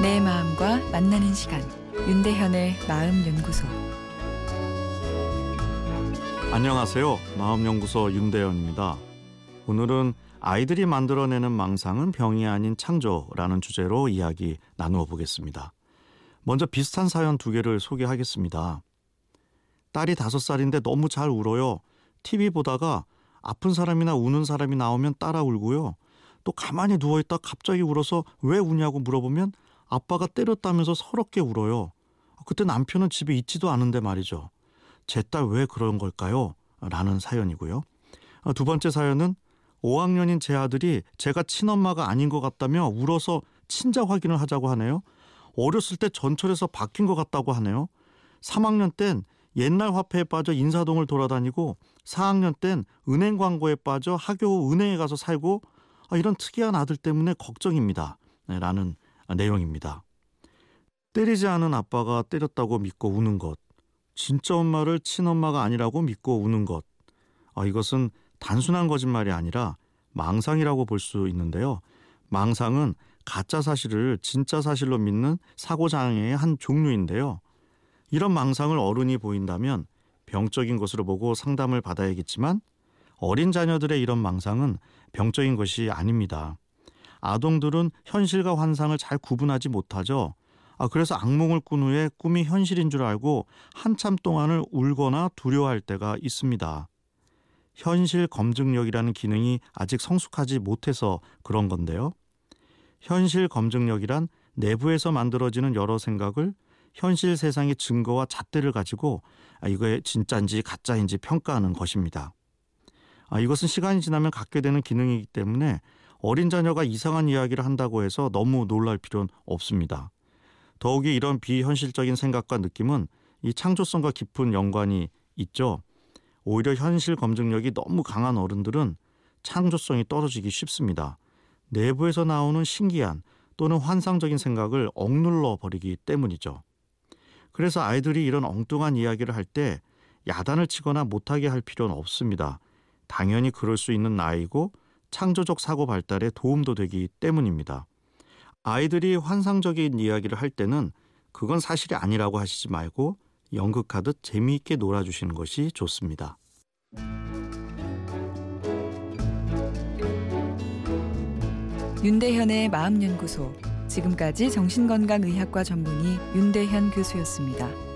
아이들과 만나는 시간 윤대현의 마음 연구소 안녕하세요. 마음 연구소 윤대현입니다. 오늘은 아이들이 만들어내는 망상은 병이 아닌 창조라는 주제로 이야기 나누어 보겠습니다. 먼저 비슷한 사연 두 개를 소개하겠습니다. 딸이 다섯 살인데 너무 잘 울어요. TV 보다가 아픈 사람이나 우는 사람이 나오면 따라 울고요. 또 가만히 누워있다 갑자기 울어서 왜 우냐고 물어보면 아빠가 때렸다면서 서럽게 울어요. 그때 남편은 집에 있지도 않은데 말이죠. 제 딸 왜 그런 걸까요? 라는 사연이고요. 아, 두 번째 사연은 5학년인 제 아들이 제가 친엄마가 아닌 것 같다며 울어서 친자 확인을 하자고 하네요. 어렸을 때 전철에서 바뀐 것 같다고 하네요. 3학년 땐 옛날 화폐에 빠져 인사동을 돌아다니고 4학년 땐 은행 광고에 빠져 학교 은행에 가서 살고 아, 이런 특이한 아들 때문에 걱정입니다. 네, 라는 내용입니다. 때리지 않은 아빠가 때렸다고 믿고 우는 것. 진짜 엄마를 친엄마가 아니라고 믿고 우는 것. 아, 이것은 단순한 거짓말이 아니라 망상이라고 볼 수 있는데요. 망상은 가짜 사실을 진짜 사실로 믿는 사고장애의 한 종류인데요. 이런 망상을 어른이 보인다면 병적인 것으로 보고 상담을 받아야겠지만 어린 자녀들의 이런 망상은 병적인 것이 아닙니다. 아동들은 현실과 환상을 잘 구분하지 못하죠. 아, 그래서 악몽을 꾼 후에 꿈이 현실인 줄 알고 한참 동안을 울거나 두려워할 때가 있습니다. 현실 검증력이라는 기능이 아직 성숙하지 못해서 그런 건데요. 현실 검증력이란 내부에서 만들어지는 여러 생각을 현실 세상의 증거와 잣대를 가지고 아, 이거에 진짜인지 가짜인지 평가하는 것입니다. 아, 이것은 시간이 지나면 갖게 되는 기능이기 때문에 어린 자녀가 이상한 이야기를 한다고 해서 너무 놀랄 필요는 없습니다. 더욱이 이런 비현실적인 생각과 느낌은 이 창조성과 깊은 연관이 있죠. 오히려 현실 검증력이 너무 강한 어른들은 창조성이 떨어지기 쉽습니다. 내부에서 나오는 신기한 또는 환상적인 생각을 억눌러 버리기 때문이죠. 그래서 아이들이 이런 엉뚱한 이야기를 할 때 야단을 치거나 못하게 할 필요는 없습니다. 당연히 그럴 수 있는 나이고 창조적 사고 발달에 도움도 되기 때문입니다. 아이들이 환상적인 이야기를 할 때는 그건 사실이 아니라고 하시지 말고 연극하듯 재미있게 놀아주시는 것이 좋습니다. 윤대현의 마음연구소 지금까지 정신건강의학과 전문의 윤대현 교수였습니다.